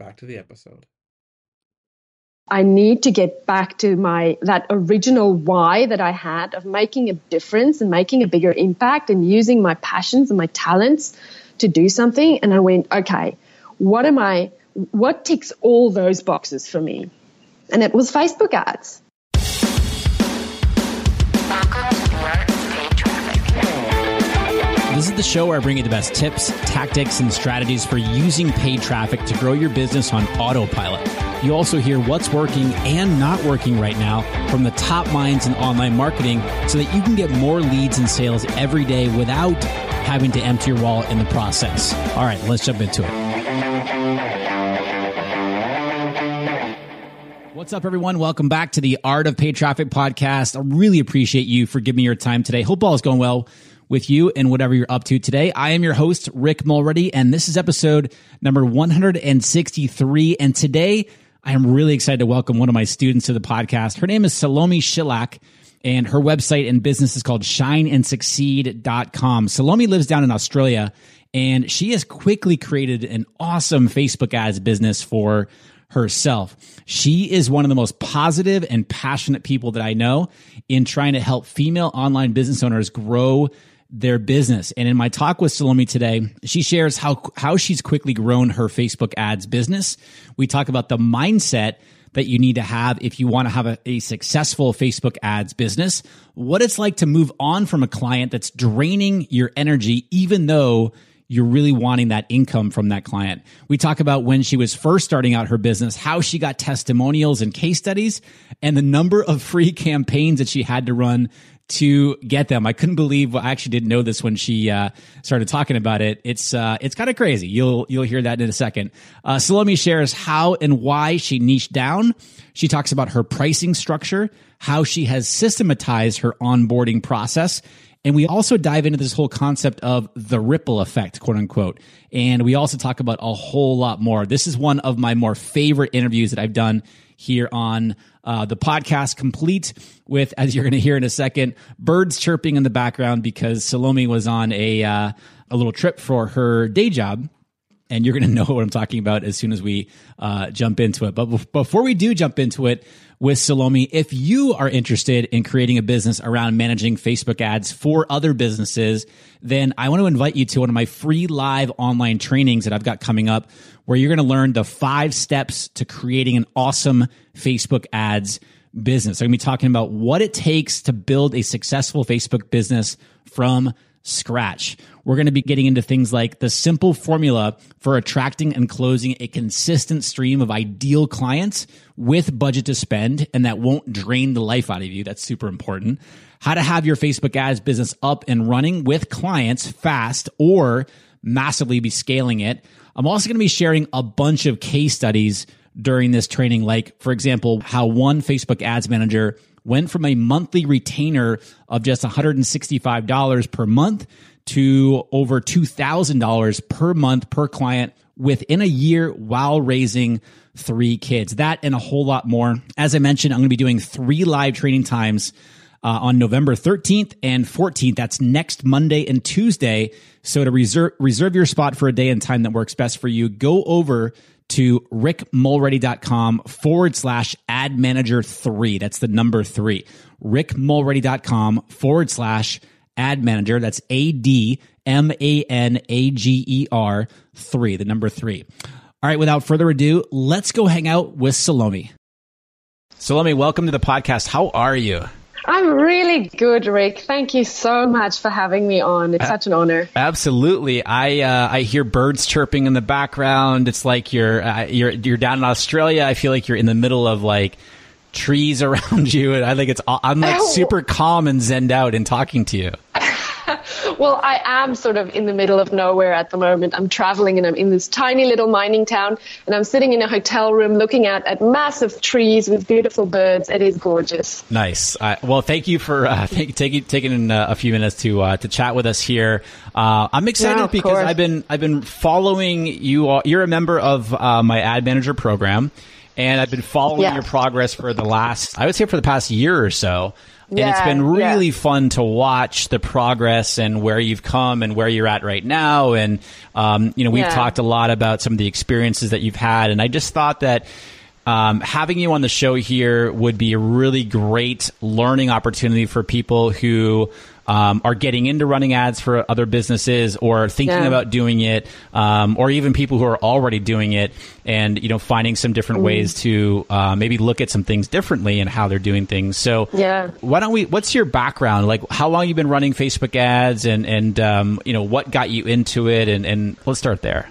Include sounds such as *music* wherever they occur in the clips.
Back to the episode. I need to get back to my that original why that I had of making a difference and making a bigger impact and using my passions and my talents to do something. And I went okay what am I what ticks all those boxes for me? And it was Facebook ads This is the show where I bring you the best tips, tactics, and strategies for using paid traffic to grow your business on autopilot. You also hear what's working and not working right now from the top minds in online marketing so that you can get more leads and sales every day without having to empty your wallet in the process. All right, let's jump into it. What's up, everyone? Welcome back to the Art of Paid Traffic podcast. I really appreciate you for giving me your time today. Hope all is going well with you and whatever you're up to today. I am your host, Rick Mulready, and this is episode number 163. And today I am really excited to welcome one of my students to the podcast. Her name is Salome Schillack and her website and business is called shineandsucceed.com. Salome lives down in Australia and she has quickly created an awesome Facebook ads business for herself. She is one of the most positive and passionate people that I know in trying to help female online business owners grow their business. And in my talk with Salome today, she shares how, how she's quickly grown her Facebook ads business. We talk about the mindset that you need to have if you want to have a, a, successful Facebook ads business, what it's like to move on from a client that's draining your energy, even though you're really wanting that income from that client. We talk about when she was first starting out her business, how she got testimonials and case studies, and the number of free *laughs* campaigns that she had to run to get them. I couldn't believe I actually didn't know this when she uh, started talking about it. It's uh, it's kind of crazy. You'll you'll hear that in a second. Uh, Salome shares how and why she niched down. She talks about her pricing structure, how she has systematized her onboarding process, and we also dive into this whole concept of the ripple effect, quote unquote. And we also talk about a whole lot more. This is one of my more favorite interviews that I've done here on uh, the podcast, complete with, as you're going to hear in a second, birds chirping in the background because Salome was on a uh, a little trip for her day job. And you're going *laughs* to know what I'm talking about as soon as we uh, jump into it. But before we do jump into it, with Salome. If you are interested in creating a business around managing Facebook ads for other businesses, then I want to invite you to one of my free live online trainings that I've got coming up where you're going to learn the five steps to creating an awesome Facebook ads business. I'm going to be talking about what it takes to build a successful Facebook business from scratch. We're going to be getting into things like the simple formula for attracting and closing a consistent stream of ideal clients with budget to spend and that won't drain the life out of you. That's super important. How to have your Facebook ads business up and running with clients fast or massively be scaling it. I'm also going to be sharing a bunch of case studies during this training, like, for example, how one Facebook ads manager went from a monthly retainer of just $165 per month to over $2,000 per month per client within a year while raising three kids. That and a whole lot more. As I mentioned, I'm going to be doing three live training times uh, on November 13th and 14th. That's next Monday and Tuesday. So to reserve reserve your spot for a day and time that works best for you, go over to rickmulready.com forward slash ad manager three. That's the number three. rickmulready.com forward slash ad manager. That's A D M A N A G E R three, the number three. All right, without further ado, let's go hang out with Salome. Salome, welcome to the podcast. How are you? I'm really good, Rick. Thank you so much for having me on. It's uh, such an honor. Absolutely. I uh, I hear birds chirping in the background. It's like you're uh, you're you're down in Australia. I feel like you're in the middle of like trees *laughs* around you, and I think it's I'm like super calm and zenned out in talking to you. *laughs* well, I am sort of in the middle of nowhere at the moment. I'm traveling and I'm in this tiny little mining town and I'm sitting in a hotel room looking at, at massive trees with beautiful birds. It is gorgeous. Nice. Uh, well, thank you for uh, *laughs* take, take, taking uh, a few minutes to uh, to chat with us here. Uh, I'm excited yeah, because course. I've been I've been following you. All, you're a member of uh, my ad manager program and I've been following yeah. your progress for the last, I would say for the past year or so. And it's been really yeah. fun to watch the progress and where you've come and where you're at right now. And, um, you know, we've yeah. talked a lot about some of the experiences that you've had. And I just thought that, um, having you on the show here would be a really great learning opportunity for people who um, are getting into running ads for other businesses or thinking yeah. about doing it, um, or even people who are already doing it, and you know finding some different mm. ways to uh, maybe look at some things differently and how they're doing things. So, yeah, why don't we? What's your background? Like, how long you've been running Facebook ads, and and um, you know what got you into it, and and let's start there.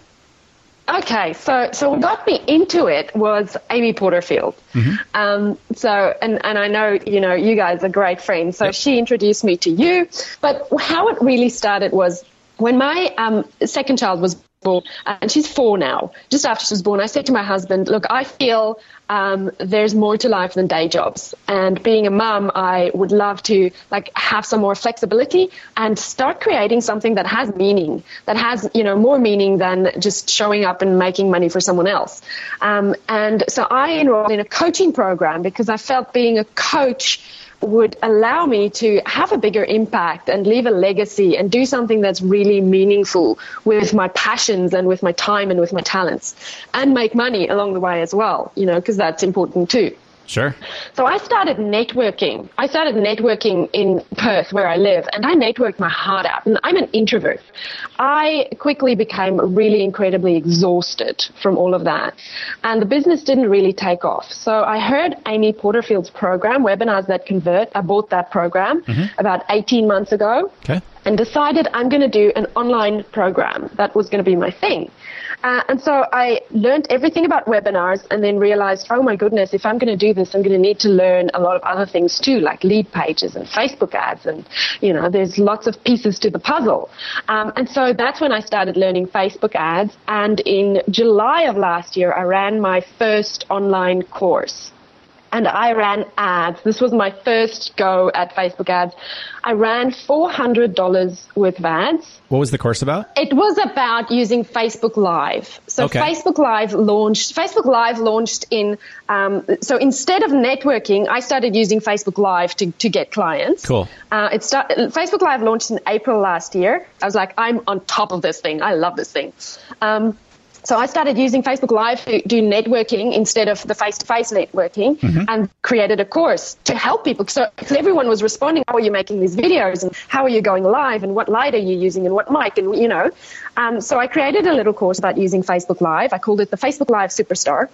Okay, so so what got me into it was Amy Porterfield. Mm-hmm. Um, so and and I know you know you guys are great friends. So yep. she introduced me to you. But how it really started was when my um, second child was born, and she's four now. Just after she was born, I said to my husband, "Look, I feel um, there's more to life than day jobs, and being a mum, I would love to like have some more flexibility and start creating something that has meaning, that has you know more meaning than just showing up and making money for someone else." Um, and so I enrolled in a coaching program because I felt being a coach would allow me to have a bigger impact and leave a legacy and do something that's really meaningful with my passions and with my time and with my talents and make money along the way as well, you know, because that's important too. Sure. So I started networking. I started networking in Perth where I live and I networked my heart out. And I'm an introvert. I quickly became really incredibly exhausted from all of that. And the business didn't really take off. So I heard Amy Porterfield's program, Webinars That Convert. I bought that program mm-hmm. about 18 months ago. Okay. And decided I'm going to do an online program. That was going to be my thing. Uh, and so I learned everything about webinars and then realized, oh my goodness, if I'm going to do this, I'm going to need to learn a lot of other things too, like lead pages and Facebook ads. And, you know, there's lots of pieces to the puzzle. Um, and so that's when I started learning Facebook ads. And in July of last year, I ran my first online course and I ran ads. This was my first go at Facebook ads. I ran $400 worth of ads. What was the course about? It was about using Facebook Live. So okay. Facebook Live launched, Facebook Live launched in, um, so instead of networking, I started using Facebook Live to, to get clients. Cool. Uh, it start, Facebook Live launched in April last year. I was like, I'm on top of this thing. I love this thing. Um, so I started using Facebook Live to do networking instead of the face-to-face networking mm-hmm. and created a course to help people. So everyone was responding, how are you making these videos and how are you going live and what light are you using and what mic and, you know. Um, so I created a little course about using Facebook Live. I called it the Facebook Live Superstar.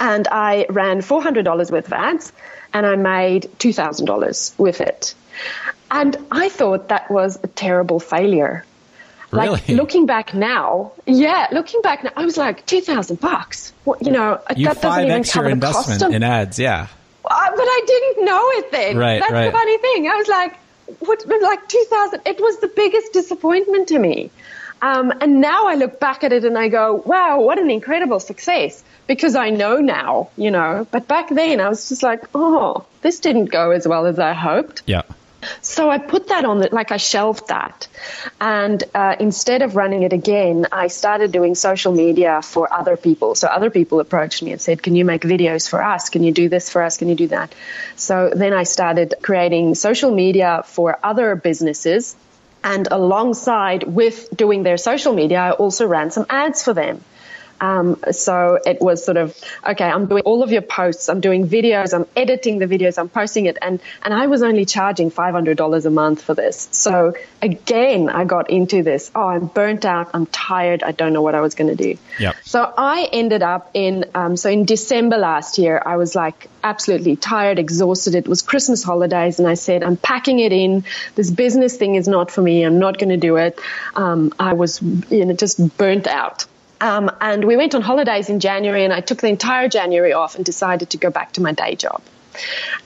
And I ran $400 worth of ads and I made $2,000 with it. And I thought that was a terrible failure like really? looking back now, yeah, looking back now, I was like two thousand bucks. What you know, you that doesn't even cover the cost of, in ads, yeah. Uh, but I didn't know it then. Right, That's right. the funny thing. I was like, what? Like two thousand. It was the biggest disappointment to me. Um, and now I look back at it and I go, wow, what an incredible success because I know now, you know. But back then I was just like, oh, this didn't go as well as I hoped. Yeah. So I put that on the, like I shelved that. And uh, instead of running it again, I started doing social media for other people. So other people approached me and said, Can you make videos for us? Can you do this for us? Can you do that? So then I started creating social media for other businesses. And alongside with doing their social media, I also ran some ads for them. Um, so it was sort of okay. I'm doing all of your posts. I'm doing videos. I'm editing the videos. I'm posting it, and and I was only charging five hundred dollars a month for this. So again, I got into this. Oh, I'm burnt out. I'm tired. I don't know what I was going to do. Yeah. So I ended up in um, so in December last year, I was like absolutely tired, exhausted. It was Christmas holidays, and I said, I'm packing it in. This business thing is not for me. I'm not going to do it. Um, I was you know just burnt out. Um, and we went on holidays in January, and I took the entire January off and decided to go back to my day job.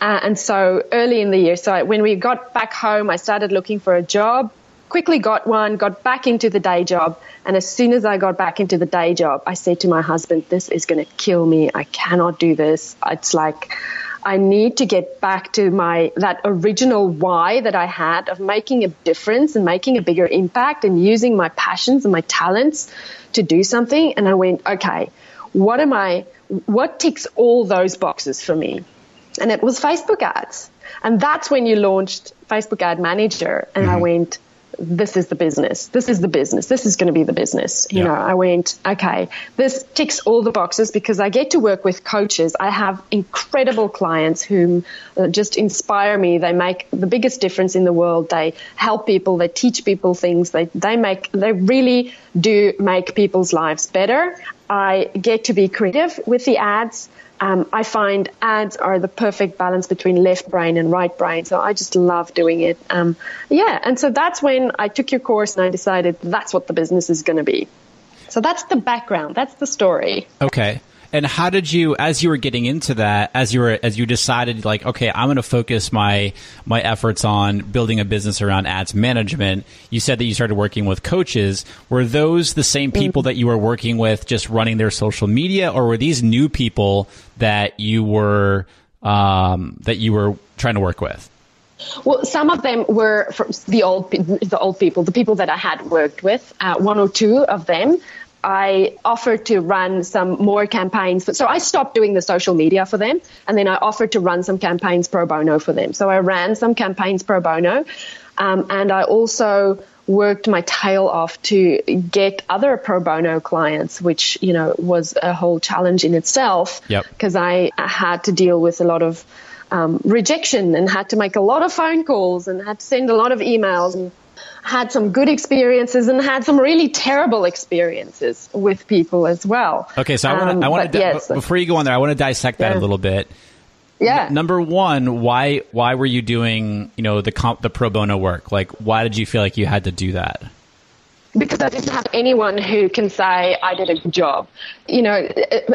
Uh, and so early in the year, so when we got back home, I started looking for a job. Quickly got one, got back into the day job. And as soon as I got back into the day job, I said to my husband, This is going to kill me. I cannot do this. It's like, I need to get back to my that original why that I had of making a difference and making a bigger impact and using my passions and my talents to do something. And I went, okay, what am I? What ticks all those boxes for me? And it was Facebook ads. And that's when you launched Facebook Ad Manager. And mm-hmm. I went, this is the business. This is the business. This is going to be the business. You yeah. know, I went, okay, this ticks all the boxes because I get to work with coaches. I have incredible clients whom uh, just inspire me. They make the biggest difference in the world. They help people. They teach people things. They, they make, they really do make people's lives better. I get to be creative with the ads. Um, I find ads are the perfect balance between left brain and right brain. So I just love doing it. Um, yeah. And so that's when I took your course and I decided that's what the business is going to be. So that's the background. That's the story. Okay. And how did you, as you were getting into that, as you were, as you decided, like, okay, I'm going to focus my my efforts on building a business around ads management? You said that you started working with coaches. Were those the same mm. people that you were working with, just running their social media, or were these new people that you were um, that you were trying to work with? Well, some of them were from the old the old people, the people that I had worked with. Uh, one or two of them I offered to run some more campaigns. So I stopped doing the social media for them, and then I offered to run some campaigns pro bono for them. So I ran some campaigns pro bono, um, and I also worked my tail off to get other pro bono clients, which you know was a whole challenge in itself. Because yep. I had to deal with a lot of um, rejection and had to make a lot of phone calls and had to send a lot of emails and had some good experiences and had some really terrible experiences with people as well. Okay, so I want to, um, I want to, yes. before you go on there, I want to dissect that yeah. a little bit. Yeah. N- number one, why why were you doing you know the comp, the pro bono work? Like, why did you feel like you had to do that? Because I didn't have anyone who can say I did a good job. You know,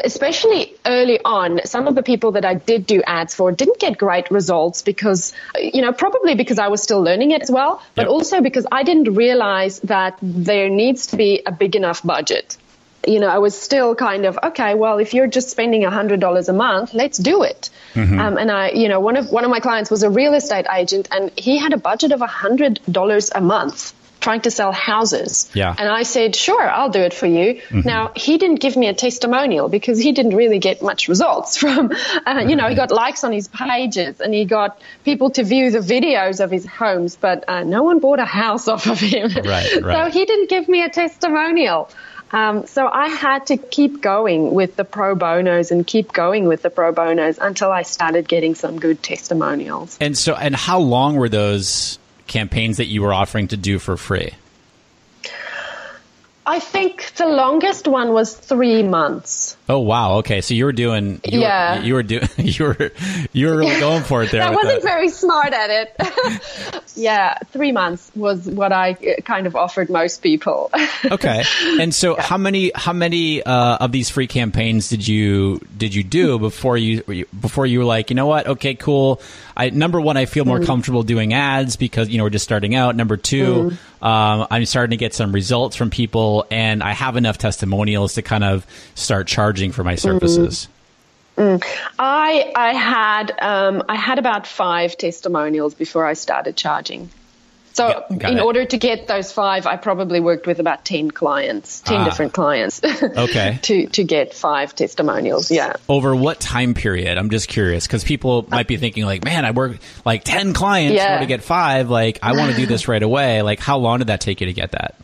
especially early on, some of the people that I did do ads for didn't get great results because, you know, probably because I was still learning it as well, but yep. also because I didn't realize that there needs to be a big enough budget. You know, I was still kind of okay. Well, if you're just spending a hundred dollars a month, let's do it. Mm-hmm. Um, and I, you know, one of one of my clients was a real estate agent, and he had a budget of a hundred dollars a month trying to sell houses. Yeah. And I said, sure, I'll do it for you. Mm-hmm. Now, he didn't give me a testimonial because he didn't really get much results *laughs* from, uh, you know, he got likes on his pages and he got people to view the videos of his homes, but uh, no one bought a house *laughs* off of him. Right, right. *laughs* So he didn't give me a testimonial. Um, so I had to keep going with the pro bonos and keep going with the pro bonos until I started getting some good testimonials. And so, and how long were those campaigns that you were offering to do for free? I think the longest one was three months. Oh wow! Okay, so you were doing, you yeah, were, you were doing, *laughs* you were, you were really going for it there. *laughs* I wasn't that. very smart at it. *laughs* yeah, three months was what I uh, kind of offered most people. *laughs* okay, and so yeah. how many, how many uh, of these free campaigns did you did you do before you before you were like, you know what? Okay, cool. I number one, I feel more mm. comfortable doing ads because you know we're just starting out. Number two, mm. um, I'm starting to get some results from people, and I have enough testimonials to kind of start charging for my services. Mm. I I had um, I had about five testimonials before I started charging. So got in it. order to get those five, I probably worked with about ten clients, ten ah. different clients. *laughs* okay. to to get five testimonials, yeah. Over what time period? I'm just curious because people might be thinking like, man, I work like ten clients yeah. to get five. Like, I want to do *laughs* this right away. Like, how long did that take you to get that?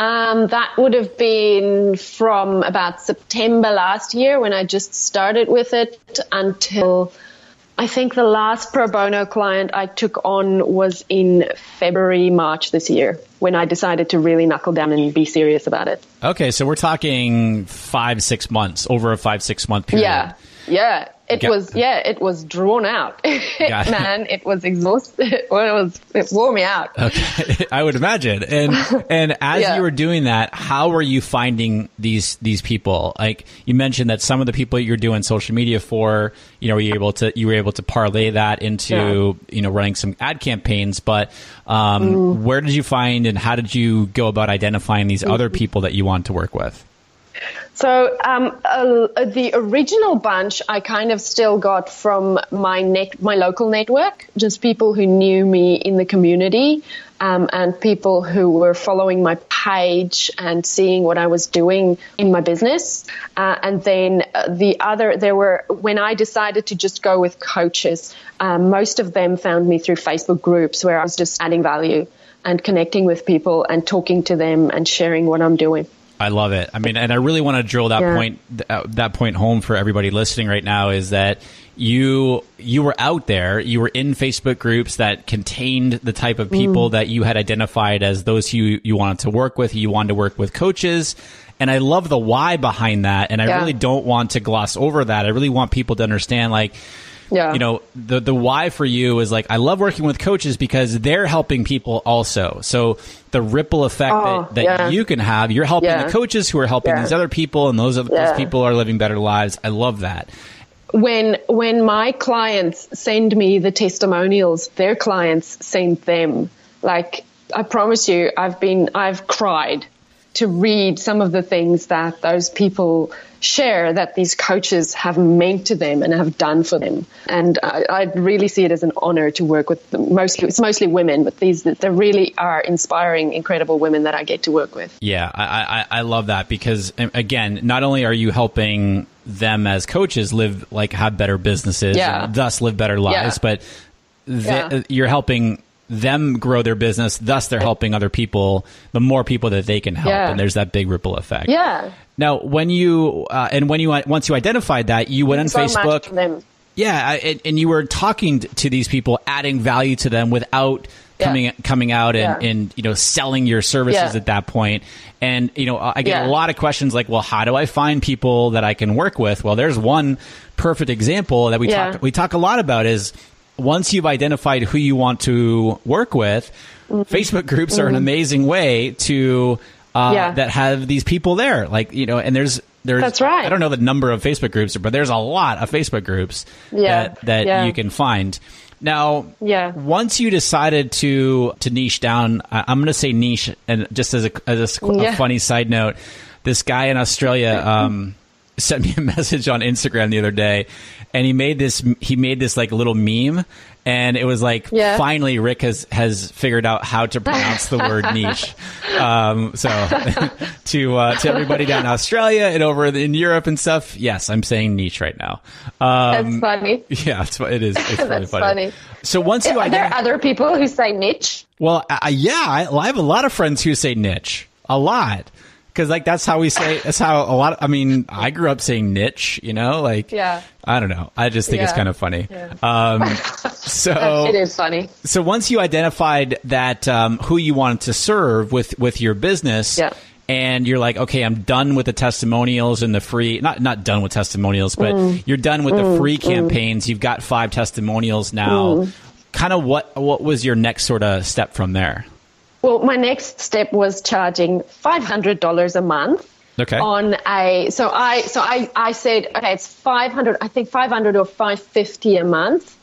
Um, that would have been from about September last year when I just started with it until I think the last pro bono client I took on was in February, March this year when I decided to really knuckle down and be serious about it. Okay, so we're talking five, six months, over a five, six month period. Yeah, yeah. It Got, was yeah, it was drawn out, *laughs* man. It was exhausting. *laughs* Well, it was it wore me out. Okay, *laughs* I would imagine. And and as yeah. you were doing that, how were you finding these these people? Like you mentioned that some of the people you're doing social media for, you know, were you able to you were able to parlay that into yeah. you know running some ad campaigns. But um, mm. where did you find and how did you go about identifying these mm. other people that you want to work with? So um, uh, the original bunch I kind of still got from my net, my local network, just people who knew me in the community, um, and people who were following my page and seeing what I was doing in my business. Uh, and then uh, the other, there were when I decided to just go with coaches, um, most of them found me through Facebook groups where I was just adding value and connecting with people and talking to them and sharing what I'm doing. I love it. I mean, and I really want to drill that yeah. point uh, that point home for everybody listening right now is that you you were out there, you were in Facebook groups that contained the type of people mm. that you had identified as those you you wanted to work with. You wanted to work with coaches, and I love the why behind that. And I yeah. really don't want to gloss over that. I really want people to understand, like yeah. you know, the the why for you is like I love working with coaches because they're helping people also. So the ripple effect oh, that, that yeah. you can have, you're helping yeah. the coaches who are helping these other people, and those other, those people are living better lives. I love that. When when my clients send me the testimonials, their clients send them. Like I promise you, I've been I've cried to read some of the things that those people share that these coaches have meant to them and have done for them. And I, I really see it as an honor to work with them. mostly it's mostly women, but these they really are inspiring, incredible women that I get to work with. Yeah, I, I, I love that because again, not only are you helping them as coaches live like have better businesses yeah. and thus live better lives, yeah. but yeah. you're helping them grow their business, thus they're helping other people. The more people that they can help, yeah. and there's that big ripple effect. Yeah. Now, when you uh, and when you once you identified that, you went on so Facebook. Yeah, and, and, you were talking to these people, adding value to them without yeah. coming coming out and, yeah. and, you know selling your services at that point. And you know, I get a lot of questions like, "Well, how do I find people that I can work with?" Well, there's one perfect example that we talk we talk a lot about is once you've identified who you want to work with, mm-hmm. Facebook groups mm-hmm. are an mm-hmm. amazing way to uh, yeah. that have these people there. Like you know, and there's there's that's right. I don't know the number of Facebook groups, but there's a lot of Facebook groups yeah. that that yeah. you can find. Now, yeah. Once you decided to to niche down, I'm going to say niche, and just as a as a, a funny side note, this guy in Australia um, sent me a *laughs* message on Instagram the other day, and he made this he made this like little meme and it was like yeah. finally Rick has has figured out how to pronounce the word *laughs* niche. Um, so *laughs* to uh, to everybody down in Australia and over in Europe and stuff, yes, I'm saying niche right now. Um, That's funny. Yeah, it's, it is. It's really funny. funny. So once you are there other people who say niche? Well, uh, yeah, I, I have a lot of friends who say niche. A lot because like that's how we say that's how a lot of, i mean i grew up saying niche you know like yeah i don't know i just think yeah. it's kind of funny yeah. um, *laughs* so it is funny so once you identified that um, who you wanted to serve with with your business yeah. and you're like okay i'm done with the testimonials and the free not not done with testimonials but mm. you're done with mm. the free mm. campaigns you've got five testimonials now mm. kind of what what was your next sort of step from there well, my next step was charging five hundred dollars a month. Okay. On a so I so I I said okay it's five hundred I think five hundred or five fifty a month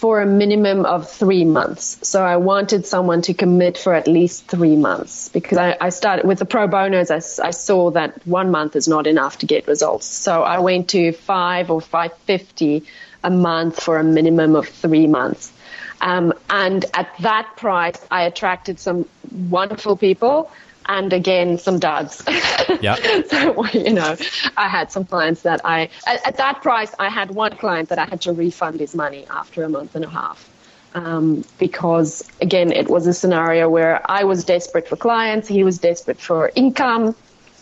for a minimum of three months. So I wanted someone to commit for at least three months because I, I started with the pro bonos. I, I, saw that one month is not enough to get results. So I went to five or 550 a month for a minimum of three months. Um, and at that price, I attracted some wonderful people and again some duds. *laughs* Yeah. so you know, I had some clients that I at, at, that price I had one client that I had to refund his money after a month and a half. Um, because again, it was a scenario where I was desperate for clients, he was desperate for income.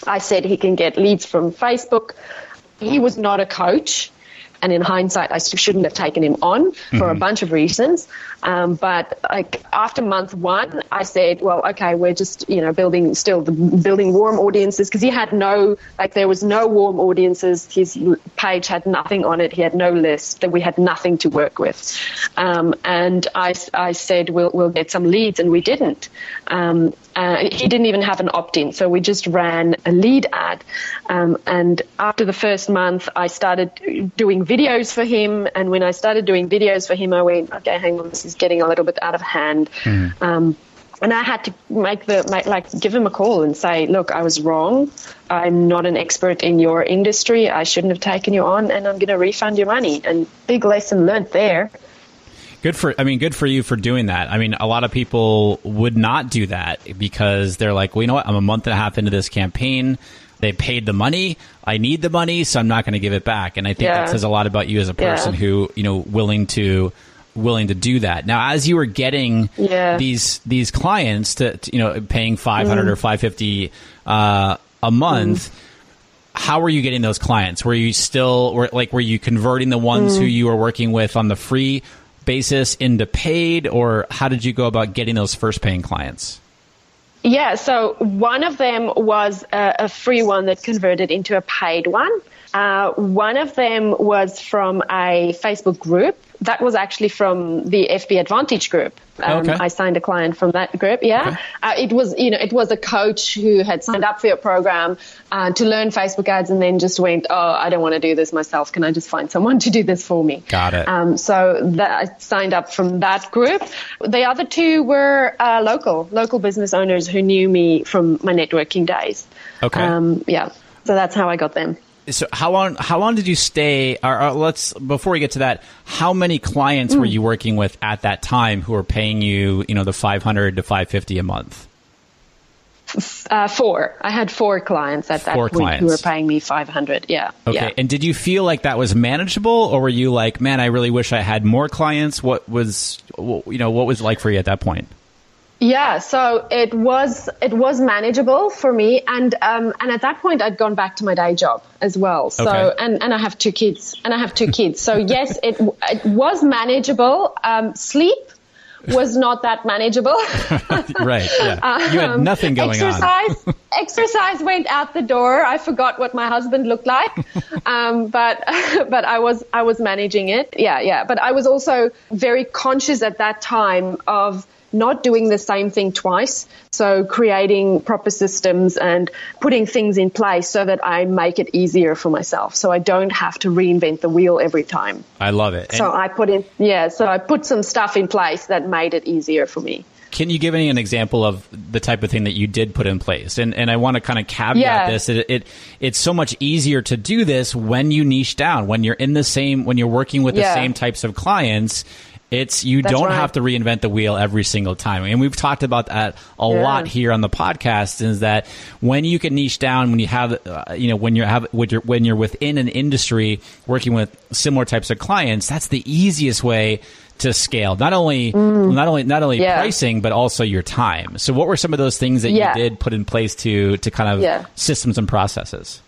I said he can get leads from Facebook. He was not a coach. And in hindsight, I shouldn't have taken him on for mm-hmm. a bunch of reasons. Um, but like after month one, I said, well, okay, we're just you know building still the, building warm audiences because he had no like there was no warm audiences. His page had nothing on it. He had no list. That we had nothing to work with. Um, and I, I said we'll we'll get some leads, and we didn't. Um, uh, he didn't even have an opt-in, so we just ran a lead ad. Um, and after the first month, I started doing videos for him. And when I started doing videos for him, I went, okay, hang on, is getting a little bit out of hand. Mm. Um, and I had to make the make, like give him a call and say, look, I was wrong. I'm not an expert in your industry. I shouldn't have taken you on, and I'm going to refund your money. And big lesson learned there. Good for I mean, good for you for doing that. I mean, a lot of people would not do that because they're like, well, you know what? I'm a month and a half into this campaign. They paid the money. I need the money, so I'm not going to give it back. And I think yeah. that says a lot about you as a person yeah. who, you know, willing to willing to do that. Now, as you were getting yeah. these these clients to, to, you know paying five hundred mm. or five fifty uh, a month. Mm. How were you getting those clients? Were you still, were, like, were you converting the ones mm. who you were working with on the free basis into paid, or how did you go about getting those first paying clients? Yeah, so one of them was a, a free one that converted into a paid one. Uh, one of them was from a Facebook group that was actually from the FB Advantage group. Um, okay. I signed a client from that group. Yeah, okay. uh, it was you know it was a coach who had signed up for your program uh, to learn Facebook ads and then just went, oh, I don't want to do this myself. Can I just find someone to do this for me? Got it. Um, so that I signed up from that group. The other two were uh, local local business owners who knew me from my networking days. Okay. Um, yeah. So that's how I got them so how long how long did you stay or, or, let's before we get to that how many clients mm. were you working with at that time who were paying you you know the 500 to 550 a month uh, four i had four clients at that four point clients. who were paying me 500 yeah okay yeah. and did you feel like that was manageable or were you like man i really wish i had more clients what was you know what was like for you at that point yeah, so it was it was manageable for me, and um, and at that point I'd gone back to my day job as well. So okay. and and I have two kids, and I have two kids. So yes, it it was manageable. Um, sleep was not that manageable. *laughs* right. Yeah. You had um, nothing going exercise, on. exercise exercise went out the door. I forgot what my husband looked like, um, but *laughs* but I was I was managing it. Yeah, yeah. But I was also very conscious at that time of not doing the same thing twice. So creating proper systems and putting things in place so that I make it easier for myself. So I don't have to reinvent the wheel every time. I love it. So and I put in, yeah, so I put some stuff in place that made it easier for me. Can you give me an example of the type of thing that you did put in place? And and I want to kind of caveat yeah. this. It, it, it's so much easier to do this when you niche down, when you're in the same, when you're working with yeah. the same types of clients it's you That's don't right. have to reinvent the wheel every single time. And we've talked about that a yeah. lot here on the podcast is that when you can niche down when you have uh, you know when you have when you're, when you're within an industry working with similar types of clients, that's the easiest way to scale. Not only mm. not only not only yeah. pricing but also your time. So what were some of those things that yeah. you did put in place to to kind of systems and processes?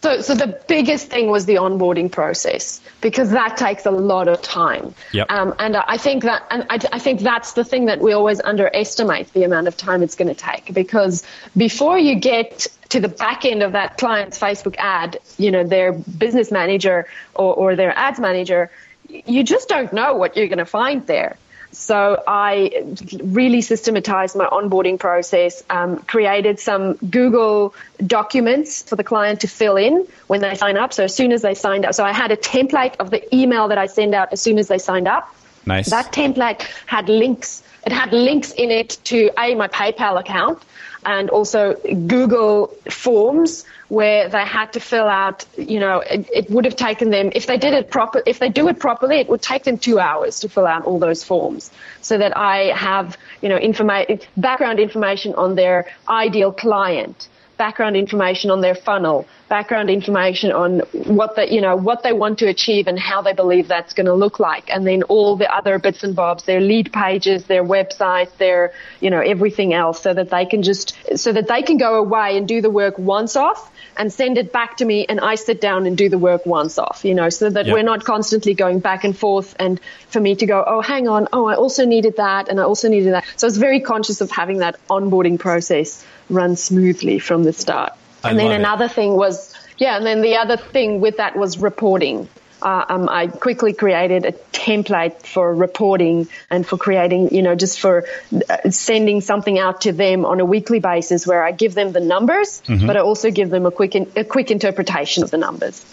So, so the biggest thing was the onboarding process because that takes a lot of time. Yep. Um, and I think that, and I, I, think that's the thing that we always underestimate the amount of time it's going to take because before you get to the back end of that client's Facebook ad, you know, their business manager or, or their ads manager, you just don't know what you're going to find there. So I really systematized my onboarding process, um, created some Google documents for the client to fill in when they sign up. So as soon as they signed up, so I had a template of the email that I send out as soon as they signed up. Nice. That template had links. It had links in it to a my PayPal account and also Google Forms where they had to fill out. You know, it, it would have taken them if they did it proper. If they do it properly, it would take them two hours to fill out all those forms. So that I have you know informa- background information on their ideal client background information on their funnel, background information on what they, you know, what they want to achieve and how they believe that's going to look like. And then all the other bits and bobs, their lead pages, their website, their, you know, everything else so that they can just, so that they can go away and do the work once off and send it back to me and I sit down and do the work once off, you know, so that Yep. we're not constantly going back and forth and for me to go, oh, hang on, oh, I also needed that and I also needed that. So I was very conscious of having that onboarding process run smoothly from the start. I and then love it. another thing was, yeah, and then the other thing with that was reporting. Uh, um, I quickly created a template for reporting and for creating, you know, just for uh, sending something out to them on a weekly basis where I give them the numbers, Mm-hmm. but I also give them a quick, in, a quick interpretation of the numbers.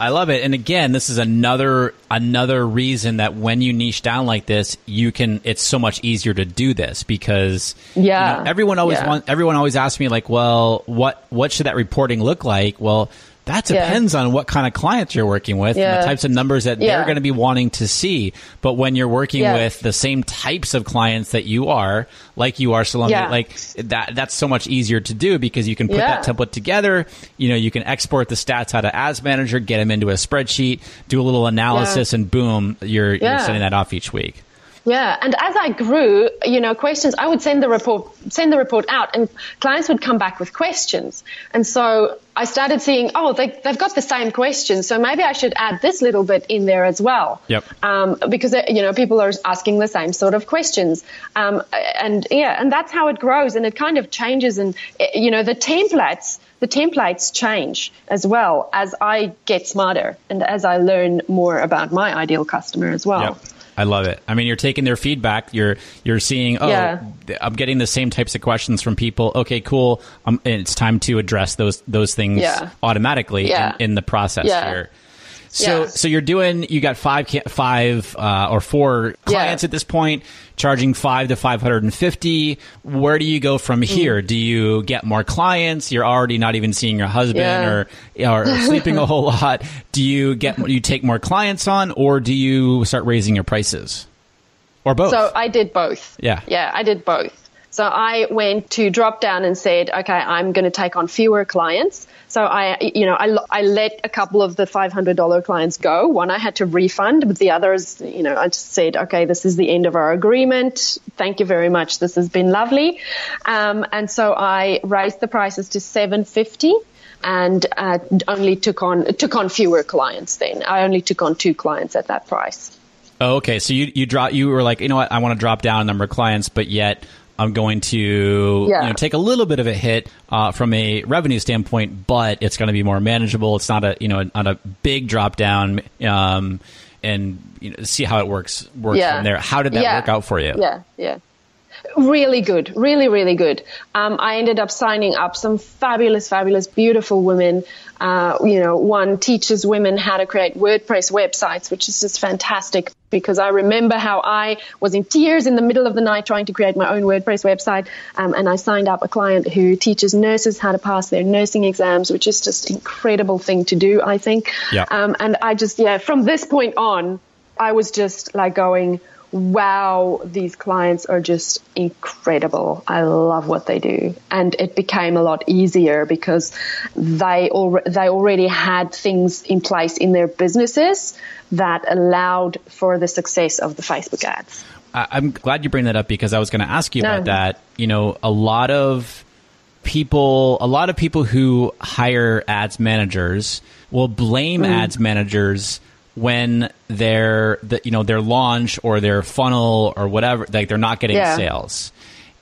I love it. And again, this is another another reason that when you niche down like this, you can it's so much easier to do this because you Yeah. know, everyone always Yeah. want everyone always asks me like, well, what what should that reporting look like? Well, that Yeah. depends on what kind of clients you're working with and the types of numbers that they're going to be wanting to see. But when you're working Yeah. with the same types of clients that you are, like you are, Salome, Yeah. like that that's so much easier to do because you can put Yeah. that template together. You know, you can export the stats out of Ads Manager, get them into a spreadsheet, do a little analysis, and boom, you're, you're sending that off each week. Yeah, and as I grew, you know, questions, I would send the report, send the report out, and clients would come back with questions. And so I started seeing, oh, they, they've got the same questions, so maybe I should add this little bit in there as well. Yep. Um, because uh, you know people are asking the same sort of questions, um, and yeah, and that's how it grows, and it kind of changes, and uh, you know the templates. The templates change as well as I get smarter and as I learn more about my ideal customer as well. Yep. I love it. I mean, you're taking their feedback. You're you're seeing. Oh, Yeah. I'm getting the same types of questions from people. Okay, cool. Um, it's time to address those those things Yeah. automatically Yeah. in, in the process here. So Yeah. so you're doing. You got five five uh, or four clients Yeah. at this point, charging five to five hundred and fifty. Where do you go from Mm. here? Do you get more clients? You're already not even seeing your husband Yeah. or or *laughs* sleeping a whole lot. Do you get you take more clients on, or do you start raising your prices, or both? So I did both. Yeah. Yeah, I did both. So I went to drop down and said, okay, I'm going to take on fewer clients. So I, you know, I, I let a couple of the $500 clients go. One I had to refund, but the others, you know, I just said, okay, this is the end of our agreement. Thank you very much. This has been lovely. Um, and so I raised the prices to 750 and uh, only took on took on fewer clients. Then I only took on two clients at that price. Oh, okay. So you you drop you were like, you know what, I want to drop down a number of clients, but yet I'm going to Yeah. you know take a little bit of a hit uh, from a revenue standpoint, but it's going to be more manageable. It's not a you know not a big drop down, um, and you know, see how it works works Yeah. from there. How did that Yeah. work out for you? Yeah, yeah. Really good, really, really good. Um, I ended up signing up some fabulous, fabulous, beautiful women. Uh, you know, one teaches women how to create WordPress websites, which is just fantastic because I remember how I was in tears in the middle of the night trying to create my own WordPress website. Um, and I signed up a client who teaches nurses how to pass their nursing exams, which is just incredible thing to do, I think. Yeah. Um, and I just, yeah, from this point on, I was just like going, wow, these clients are just incredible. I love what they do. And it became a lot easier because they, al- they already had things in place in their businesses that allowed for the success of the Facebook ads. I'm glad you bring that up because I was going to ask you No. about that. You know, a lot of people, a lot of people who hire ads managers will blame Mm. ads managers when their, the, you know, their launch or their funnel or whatever, like they're not getting Yeah. sales.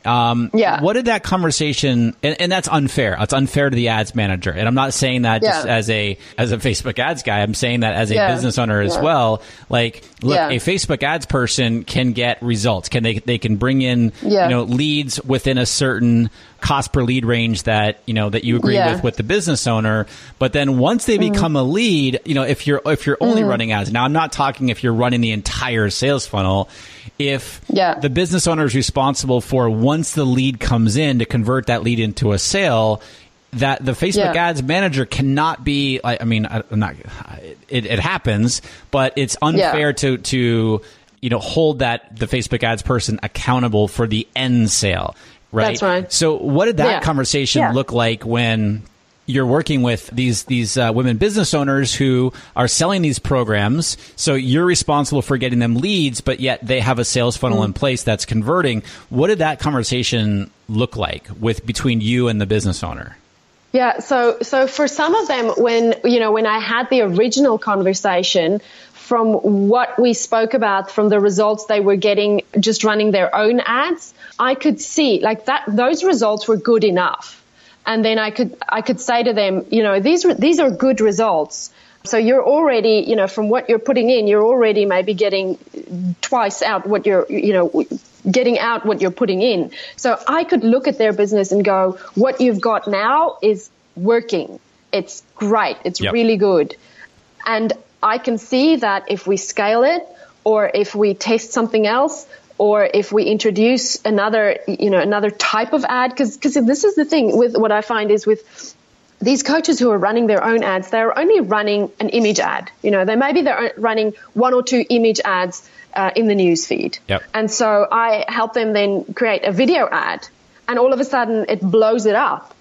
Um, Yeah. What did that conversation? And, and that's unfair. It's unfair to the ads manager. And I'm not saying that just as a as a Facebook ads guy. I'm saying that as a Yeah. business owner as Yeah. well. Like, look, Yeah. a Facebook ads person can get results. Can they? They can bring in Yeah. you know leads within a certain cost per lead range that you know that you agree Yeah. with with the business owner. But then once they Mm-hmm. become a lead, you know, if you're if you're only running ads, now I'm not talking if you're running the entire sales funnel. If Yeah. the business owner is responsible for once the lead comes in to convert that lead into a sale. That the Facebook Yeah. ads manager cannot be. I I mean, I- I'm not. It, it happens, but it's unfair to to you know hold that the Facebook ads person accountable for the end sale. Right. That's right. So, what did that Yeah. conversation Yeah. look like when you're working with these these uh, women business owners who are selling these programs? So you're responsible for getting them leads, but yet they have a sales funnel Mm. in place that's converting. What did that conversation look like with between you and the business owner? Yeah, so so for some of them, when you know when I had the original conversation, from what we spoke about, from the results they were getting just running their own ads, I could see like that those results were good enough, and then I could I could say to them, you know, these these are good results. So you're already, you know, from what you're putting in, you're already maybe getting twice out what you're, you know, getting out what you're putting in. So I could look at their business and go, what you've got now is working. It's great. It's Yep. really good. And I can see that if we scale it or if we test something else or if we introduce another, you know, another type of ad, because this is the thing with what I find is with these coaches who are running their own ads, they're only running an image ad. You know, they maybe they're running one or two image ads uh, in the news feed. Yep. And so I help them then create a video ad, and all of a sudden it blows it up.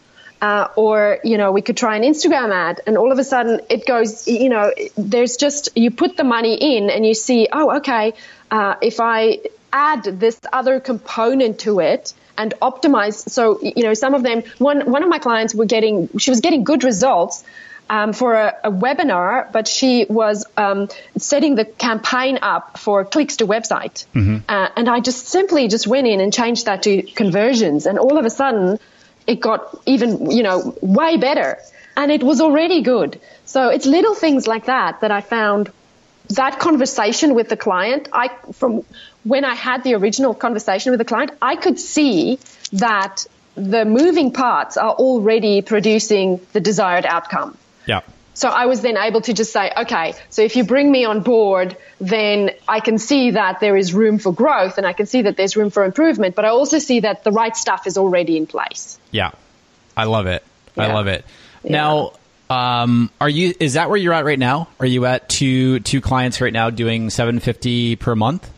Uh, or you know, we could try an Instagram ad, and all of a sudden it goes. You know, there's just you put the money in, and you see, oh, okay, uh, if I add this other component to it and optimize. So, you know, some of them, one, one of my clients were getting, she was getting good results. Um, for a, a webinar, but she was um, setting the campaign up for clicks to website, uh, and I just simply just went in and changed that to conversions, and all of a sudden, it got even you know way better, and it was already good. So it's little things like that that I found that conversation with the client, I from when I had the original conversation with the client, I could see that the moving parts are already producing the desired outcome. Yeah. So I was then able to just say, okay, so if you bring me on board, then I can see that there is room for growth and I can see that there's room for improvement, but I also see that the right stuff is already in place. Yeah. I love it. I love it. Now, um, are you? Is that where you're at right now? Are you at two two clients right now doing seven fifty per month?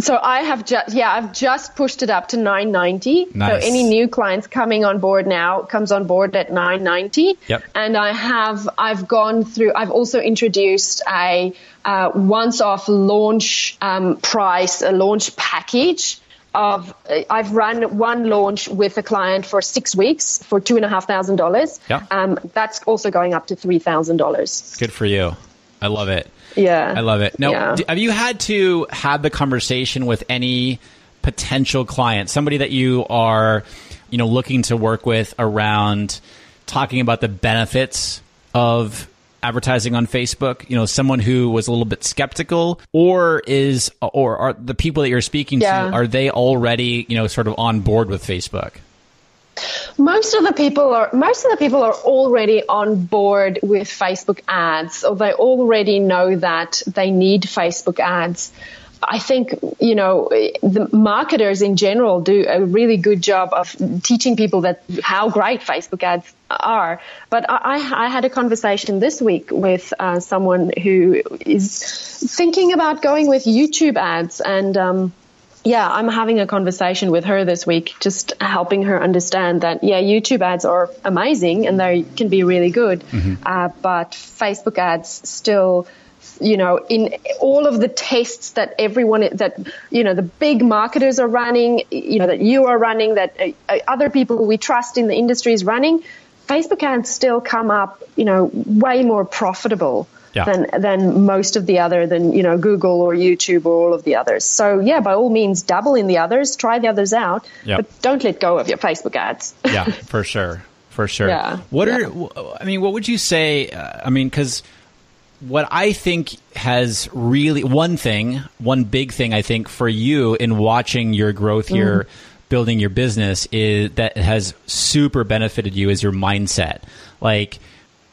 So I have just yeah, I've just pushed it up to 990. Nice. So any new clients coming on board now comes on board at 990. Yep. And I have I've gone through. I've also introduced a uh, once-off launch um, price, a launch package. Of I've run one launch with a client for six weeks for two and a half thousand dollars. Yeah. Um, that's also going up to three thousand dollars. Good for you. I love it. Yeah. I love it. Now, Yeah. have you had to have the conversation with any potential client, somebody that you are, you know, looking to work with around talking about the benefits of advertising on Facebook? You know, someone who was a little bit skeptical, or is, or are the people that you're speaking Yeah. to, are they already, you know, sort of on board with Facebook? Most of the people are most of the people are already on board with Facebook ads, or they already know that they need Facebook ads. I think you know the marketers in general do a really good job of teaching people that how great Facebook ads are. But I, I had a conversation this week with uh, someone who is thinking about going with YouTube ads and. Um, yeah, I'm having a conversation with her this week, just helping her understand that, yeah, YouTube ads are amazing and they can be really good. Uh, but Facebook ads still, you know, in all of the tests that everyone, that, you know, the big marketers are running, you know, that you are running, that uh, other people we trust in the industry is running, Facebook ads still come up, you know, way more profitable Yeah. than than most of the other than you know Google or YouTube or all of the others. So yeah, by all means, dabble in the others, try the others out, Yep. but don't let go of your Facebook ads. yeah, *laughs* for sure, for sure. Yeah, What yeah. are I mean? What would you say? Uh, I mean, because what I think has really one thing, one big thing I think for you in watching your growth here building your business is that has super benefited you is your mindset. Like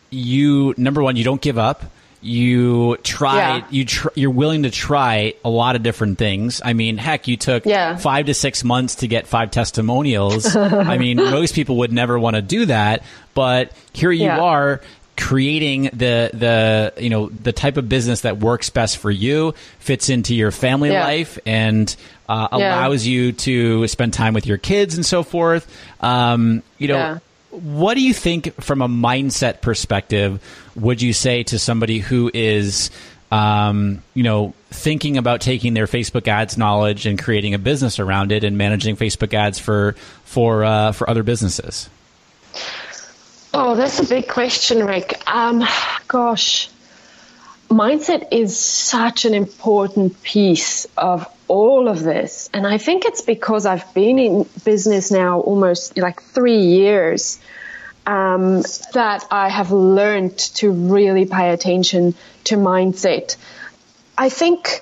you, number one, you don't give up. You try, Yeah. you tr- you're willing to try a lot of different things. I mean, heck, you took Yeah. five to six months to get five testimonials. *laughs* I mean, most people would never want to do that, but here you Yeah. are creating the the you know the type of business that works best for you fits into your family life and uh, allows you to spend time with your kids and so forth um, you know Yeah. What do you think from a mindset perspective would you say to somebody who is um, you know thinking about taking their facebook ads knowledge and creating a business around it and managing facebook ads for for uh, for other businesses Oh, that's a big question, Rick. Um, gosh, mindset is such an important piece of all of this. And I think it's because I've been in business now almost like three years um, that I have learned to really pay attention to mindset. I think,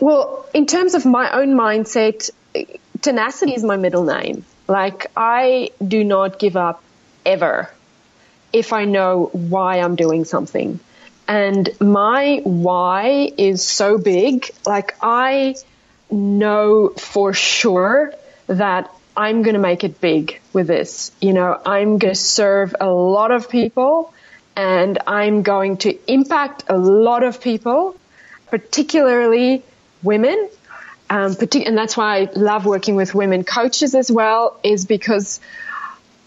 well, in terms of my own mindset, tenacity is my middle name. Like, I do not give up ever if I know why I'm doing something. And my why is so big. Like, I know for sure that I'm going to make it big with this. You know, I'm going to serve a lot of people and I'm going to impact a lot of people, particularly women. Um, partic- and that's why I love working with women coaches as well, is because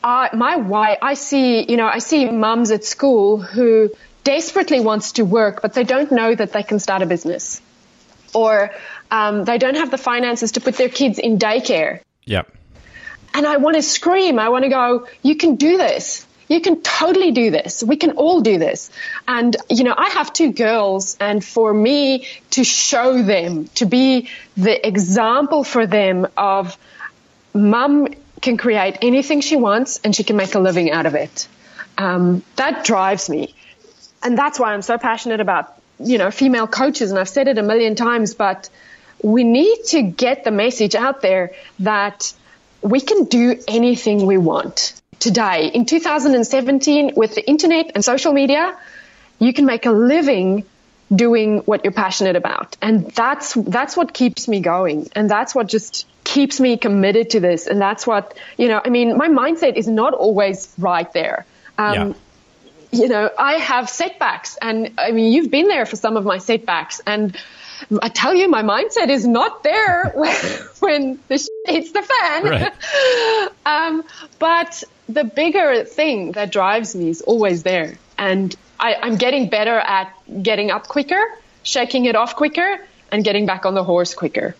I, my why, I see, you know, I see mums at school who desperately wants to work, but they don't know that they can start a business. Or um, they don't have the finances to put their kids in daycare. yep And I want to scream. I want to go, you can do this. You can totally do this. We can all do this. And, you know, I have two girls and for me to show them, to be the example for them of mum can create anything she wants and she can make a living out of it. Um, that drives me. And that's why I'm so passionate about, you know, female coaches. And I've said it a million times, but we need to get the message out there that we can do anything we want today. In 2017, with the internet and social media, you can make a living doing what you're passionate about. And that's, that's what keeps me going. And that's what just keeps me committed to this. And that's what, you know, I mean, my mindset is not always right there. Um, yeah you know, I have setbacks. And I mean, you've been there for some of my setbacks. And I tell you, my mindset is not there *laughs* when, when the shit hits the fan. Right. *laughs* um, but the bigger thing that drives me is always there. And I, I'm getting better at getting up quicker, shaking it off quicker, and getting back on the horse quicker.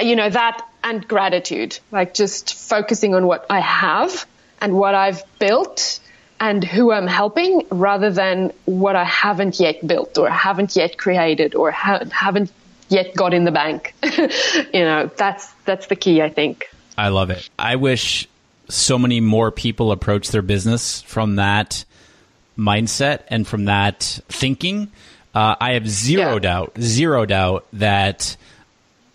You know, that and gratitude, like just focusing on what I have and what I've built and who I'm helping rather than what I haven't yet built or haven't yet created or ha- haven't yet got in the bank. *laughs* you know, that's that's the key, I think. I love it. I wish so many more people approach their business from that mindset and from that thinking. Uh, I have zero Yeah. doubt, zero doubt that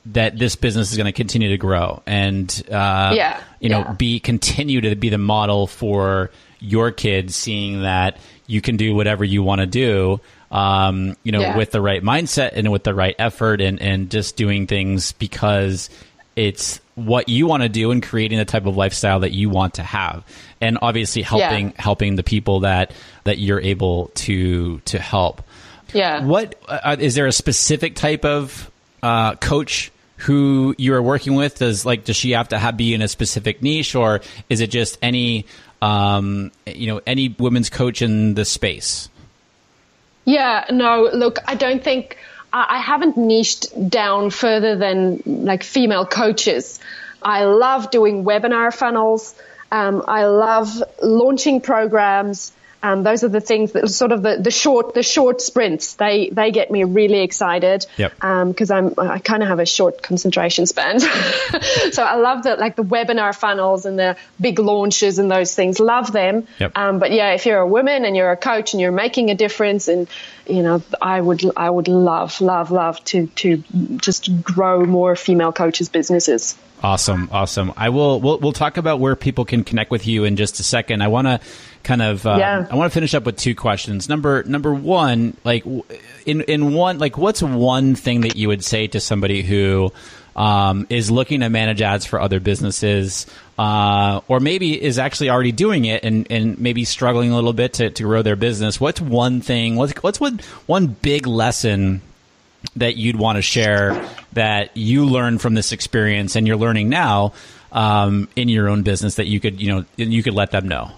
that this business is going to continue to grow and uh, Yeah, you know yeah. be continue to be the model for your kids, seeing that you can do whatever you want to do. Um, you know, Yeah. with the right mindset and with the right effort, and and just doing things because it's what you want to do and creating the type of lifestyle that you want to have and obviously helping Yeah. helping the people that that you're able to to help Yeah. what uh, is there a specific type of uh, coach who you are working with does like does she have to have, be in a specific niche or is it just any um, you know any women's coach in the space Yeah, no, look, I don't think I, I haven't niched down further than like female coaches. I love doing webinar funnels. Um, I love launching programs. Um, those are the things that sort of the, the short the short sprints. They they get me really excited. Yep. Because I'm I kind of have a short concentration span. *laughs* so I love the like the webinar funnels and the big launches and those things. Love them. Yep. Um, but yeah, if you're a woman and you're a coach and you're making a difference and you know, I would I would love love love to to just grow more female coaches businesses. Awesome, awesome. I will. We'll, we'll talk about where people can connect with you in just a second. I want to kind of. Uh, Yeah. I want to finish up with two questions. Number number one, like in in one, like what's one thing that you would say to somebody who um, is looking to manage ads for other businesses, uh, or maybe is actually already doing it and and maybe struggling a little bit to, to grow their business? What's one thing? What's what's one one big lesson that you'd want to share that you learned from this experience and you're learning now um, in your own business that you could you know you could let them know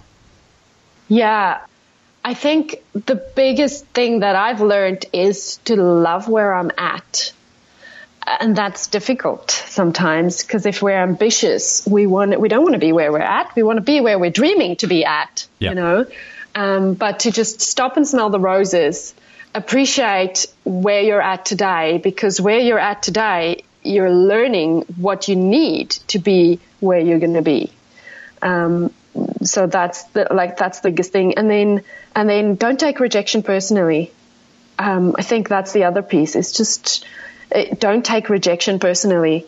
Yeah. I think the biggest thing that I've learned is to love where I'm at. And that's difficult sometimes because if we're ambitious, we want we don't want to be where we're at. We want to be where we're dreaming to be at, Yeah. you know. Um, but to just stop and smell the roses, appreciate where you're at today because where you're at today, you're learning what you need to be where you're going to be. Um, so that's the, like that's the biggest thing. And then and then don't take rejection personally. Um, I think that's the other piece. It's just eh, don't take rejection personally.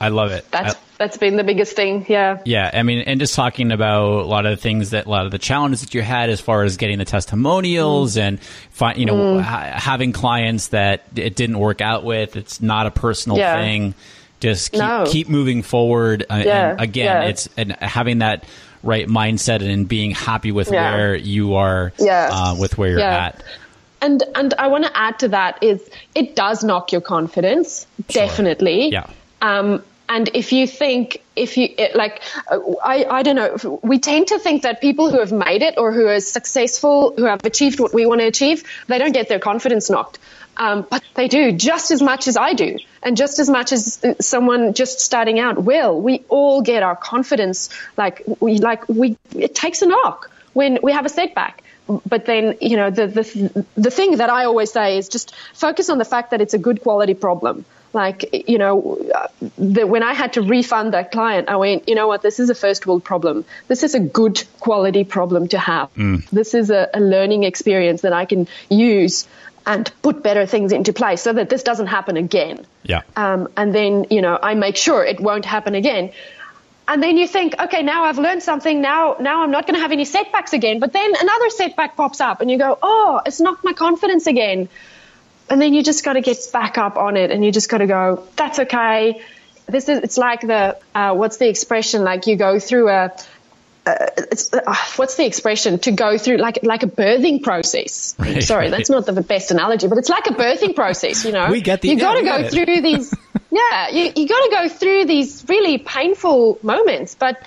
i love it That's I- that's been the biggest thing. Yeah. yeah i mean and just talking about a lot of the things that a lot of the challenges that you had as far as getting the testimonials and fi- you know ha- having clients that it didn't work out with it's not a personal Yeah. thing just keep, No. keep moving forward uh, Yeah, and again yeah. it's and having that right mindset and being happy with Yeah. where you are Yeah. uh, with where you're Yeah. at And and I want to add to that is it does knock your confidence definitely. Yeah. Um, and if you think if you it, like uh, I I don't know we tend to think that people who have made it or who are successful who have achieved what we want to achieve they don't get their confidence knocked. Um, but they do just as much as I do, and just as much as uh, someone just starting out will. We all get our confidence like we like we. It takes a knock when we have a setback but then you know the the the thing that I always say is just focus on the fact that it's a good quality problem. Like you know, the, when I had to refund that client, I went, you know what, this is a first world problem. This is a good quality problem to have. This is a, a learning experience that I can use and put better things into place so that this doesn't happen again. yeah Um, and then you know I make sure it won't happen again. And then you think, okay, now I've learned something. Now, now I'm not going to have any setbacks again. But then another setback pops up, and you go, oh, it's knocked my confidence again. And then you just got to get back up on it, and you just got to go, that's okay. This is it's like the uh, what's the expression? Like you go through a it's uh, what's the expression to go through like like a birthing process. Right, Sorry, that's not the best analogy, but it's like a birthing process. You know, We get the- you got to go through these. *laughs* yeah, you you got to go through these really painful moments, but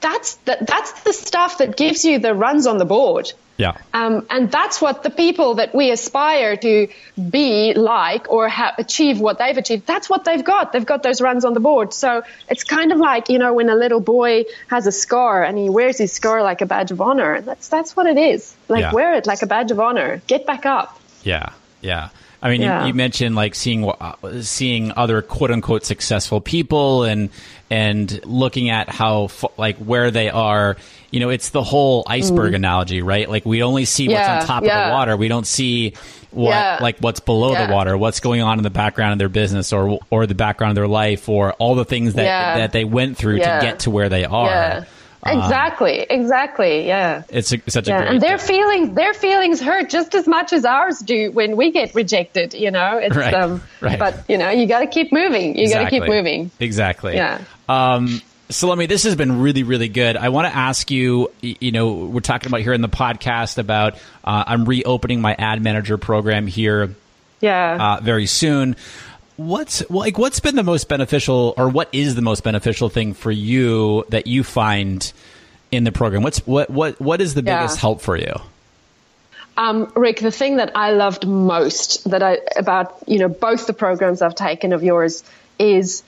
that's the, that's the stuff that gives you the runs on the board. Yeah Um, and that's what the people that we aspire to be like or ha- achieve what they've achieved, that's what they've got. They've got those runs on the board. So it's kind of like, you know, when a little boy has a scar and he wears his scar like a badge of honor. That's, that's what it is. Like, Yeah. wear it like a badge of honor. Get back up. Yeah, yeah. I mean, Yeah. you, you mentioned like seeing uh, seeing other quote unquote successful people and and looking at how like where they are. You know, it's the whole iceberg analogy, right? Like we only see what's Mm. On top of the water. We don't see what Yeah. like what's below Yeah. the water, what's going on in the background of their business or or the background of their life or all the things that Yeah. that they went through Yeah. to get to where they are. Um, Exactly. Exactly. Yeah. It's a, such a Yeah, great and their feelings, their feelings hurt just as much as ours do when we get rejected. You know, it's Right, um, right. but you know, you got to keep moving. You got to keep moving. Exactly. Yeah. Um, Salome, this has been really, really good. I want to ask you, you know, we're talking about here in the podcast about uh, I'm reopening my ad manager program here Yeah. uh, very soon. What's like what's been the most beneficial or what is the most beneficial thing for you that you find in the program? What's what what what is the Yeah. biggest help for you? Um, Rick, the thing that I loved most that I about you know both the programs I've taken of yours is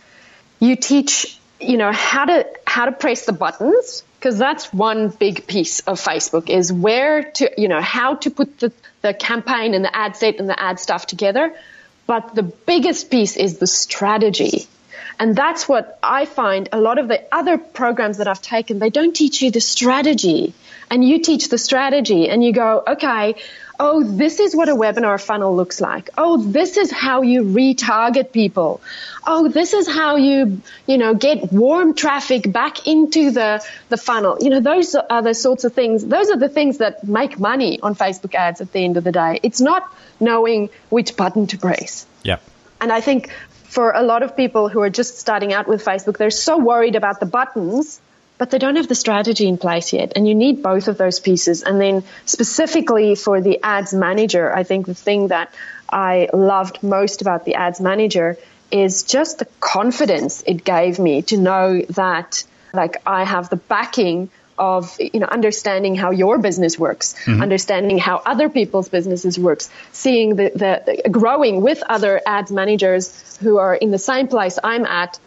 you teach you know how to how to press the buttons because that's one big piece of Facebook is where to you know how to put the the campaign and the ad set and the ad stuff together, but the biggest piece is the strategy. And that's what I find a lot of the other programs that I've taken, they don't teach you the strategy. And you teach the strategy and you go, okay, oh, this is what a webinar funnel looks like. Oh, this is how you retarget people. Oh, this is how you, you know, get warm traffic back into the, the funnel. You know, those are the sorts of things. Those are the things that make money on Facebook ads at the end of the day. It's not knowing which button to press. Yep. And I think for a lot of people who are just starting out with Facebook, they're so worried about the buttons but they don't have the strategy in place yet. And you need both of those pieces. And then specifically for the ads manager, I think the thing that I loved most about the ads manager is just the confidence it gave me to know that like I have the backing of you know understanding how your business works mm-hmm. understanding how other people's businesses works seeing the, the, the growing with other ads managers who are in the same place i'm at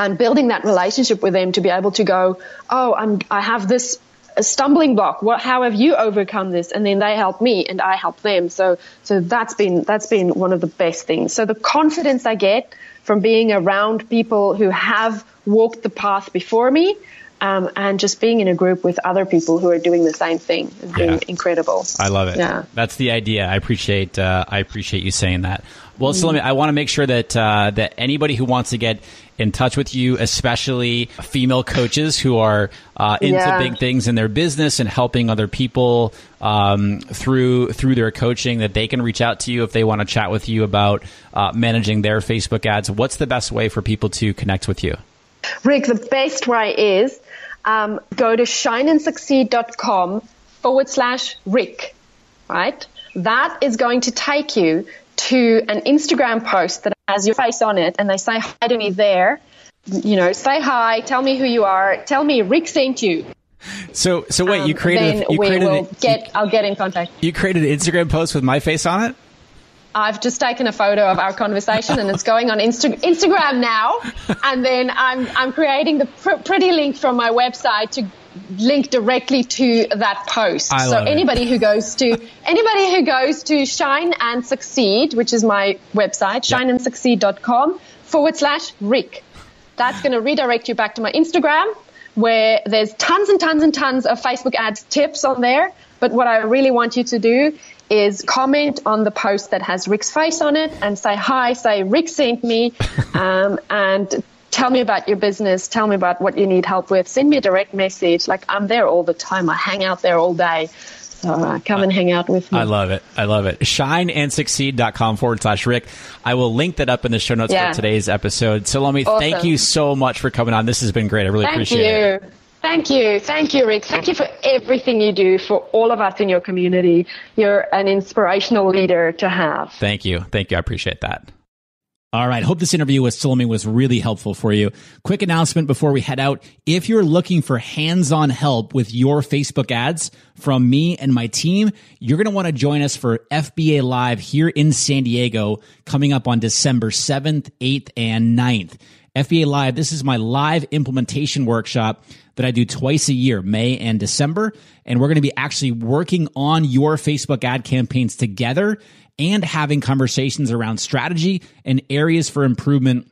and building that relationship with them to be able to go, oh, I'm, I have this stumbling block. What, how have you overcome this? And then they help me and I help them. So, so that's been, that's been one of the best things. So the confidence I get from being around people who have walked the path before me um, and just being in a group with other people who are doing the same thing has been yeah. incredible. I love it. Yeah, that's the idea. I appreciate uh, I appreciate you saying that. Well, mm-hmm. Salome, I want to make sure that uh, that anybody who wants to get in touch with you, especially female coaches who are uh, into yeah. big things in their business and helping other people um, through through their coaching, that they can reach out to you if they want to chat with you about uh, managing their Facebook ads. What's the best way for people to connect with you? Rick, the best way is um, go to shineandsucceed.com forward slash Rick, right? That is going to take you to an Instagram post that has your face on it and they say hi to me there. You know, say hi, tell me who you are, tell me Rick sent you. So, so wait, you um, created, um, you created, will get, I'll get in contact. You created an Instagram post with my face on it? I've just taken a photo of our conversation and it's going on Insta- Instagram now. *laughs* And then I'm, I'm creating the pr- pretty link from my website to link directly to that post. so anybody it. who goes to, *laughs* anybody who goes to Shine and Succeed, which is my website, yep. shineandsucceed.com forward slash Rick. That's going to redirect you back to my Instagram where there's tons and tons and tons of Facebook ads tips on there. But what I really want you to do is comment on the post that has Rick's face on it and say hi, say Rick sent me, *laughs* um, and tell me about your business. Tell me about what you need help with. Send me a direct message. Like I'm there all the time. I hang out there all day. So uh, come and hang out with me. I love it. I love it. Shineandsucceed.com forward slash Rick. I will link that up in the show notes yeah. for today's episode. Salome, awesome. thank you so much for coming on. This has been great. I really thank appreciate you. it. Thank you. Thank you, Rick. Thank you for everything you do for all of us in your community. You're an inspirational leader to have. Thank you. Thank you. I appreciate that. All right. Hope this interview with Salome was really helpful for you. Quick announcement before we head out. If you're looking for hands-on help with your Facebook ads from me and my team, you're going to want to join us for FBA Live here in San Diego coming up on December 7th, 8th, and 9th. FBA Live, this is my live implementation workshop that I do twice a year, May and December. And we're going to be actually working on your Facebook ad campaigns together and having conversations around strategy and areas for improvement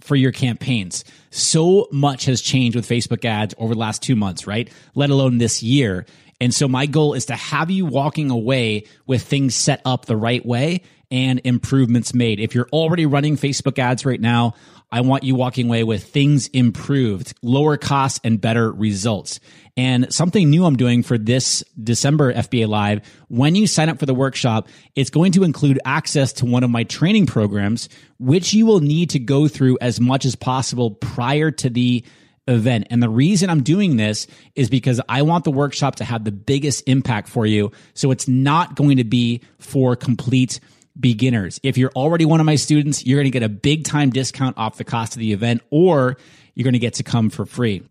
for your campaigns. So much has changed with Facebook ads over the last two months, right? Let alone this year. And so my goal is to have you walking away with things set up the right way and improvements made. If you're already running Facebook ads right now, I want you walking away with things improved, lower costs and better results. And something new I'm doing for this December FBA Live, when you sign up for the workshop, it's going to include access to one of my training programs, which you will need to go through as much as possible prior to the event. And the reason I'm doing this is because I want the workshop to have the biggest impact for you. So it's not going to be for complete beginners. If you're already one of my students, you're going to get a big time discount off the cost of the event, or you're going to get to come for free.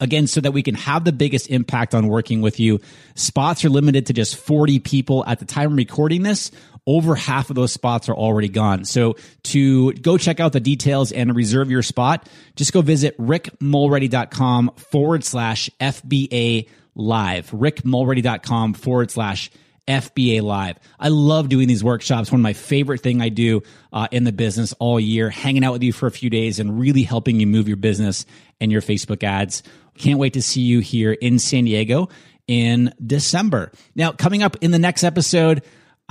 Again, so that we can have the biggest impact on working with you. Spots are limited to just 40 people at the time of recording this. Over half of those spots are already gone. So to go check out the details and reserve your spot, just go visit rickmulready.com forward slash FBA live. rickmulready.com forward slash FBA Live. I love doing these workshops. One of my favorite thing I do uh, in the business all year, hanging out with you for a few days and really helping you move your business and your Facebook ads. Can't wait to see you here in San Diego in December. Now, coming up in the next episode,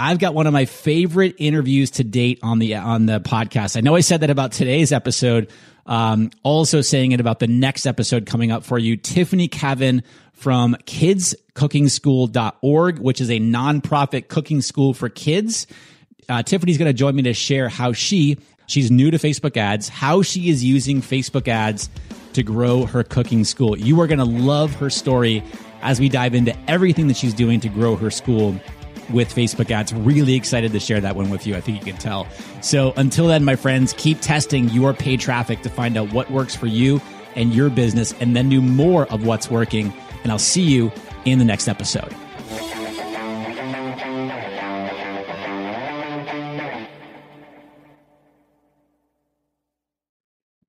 I've got one of my favorite interviews to date on the on the podcast. I know I said that about today's episode. Um, also saying it about the next episode coming up for you. Tiffany Kevin from kidscookingschool.org, which is a nonprofit cooking school for kids. Uh, Tiffany's going to join me to share how she she's new to Facebook ads, how she is using Facebook ads to grow her cooking school. You are going to love her story as we dive into everything that she's doing to grow her school with Facebook ads. Really excited to share that one with you. I think you can tell. So until then, my friends, keep testing your paid traffic to find out what works for you and your business, and then do more of what's working. And I'll see you in the next episode.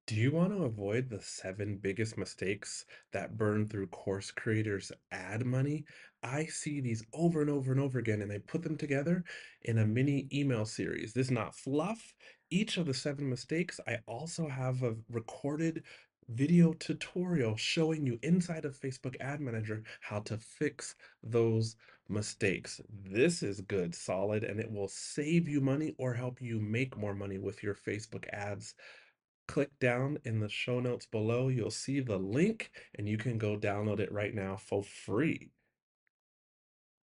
Do you want to avoid the seven biggest mistakes that burn through course creators' ad money? I see these over and over and over again, and I put them together in a mini email series. This is not fluff. Each of the seven mistakes, I also have a recorded video tutorial showing you inside of Facebook Ad Manager how to fix those mistakes. This is good, solid, and it will save you money or help you make more money with your Facebook ads click down in the show notes below. You'll see the link and you can go download it right now for free.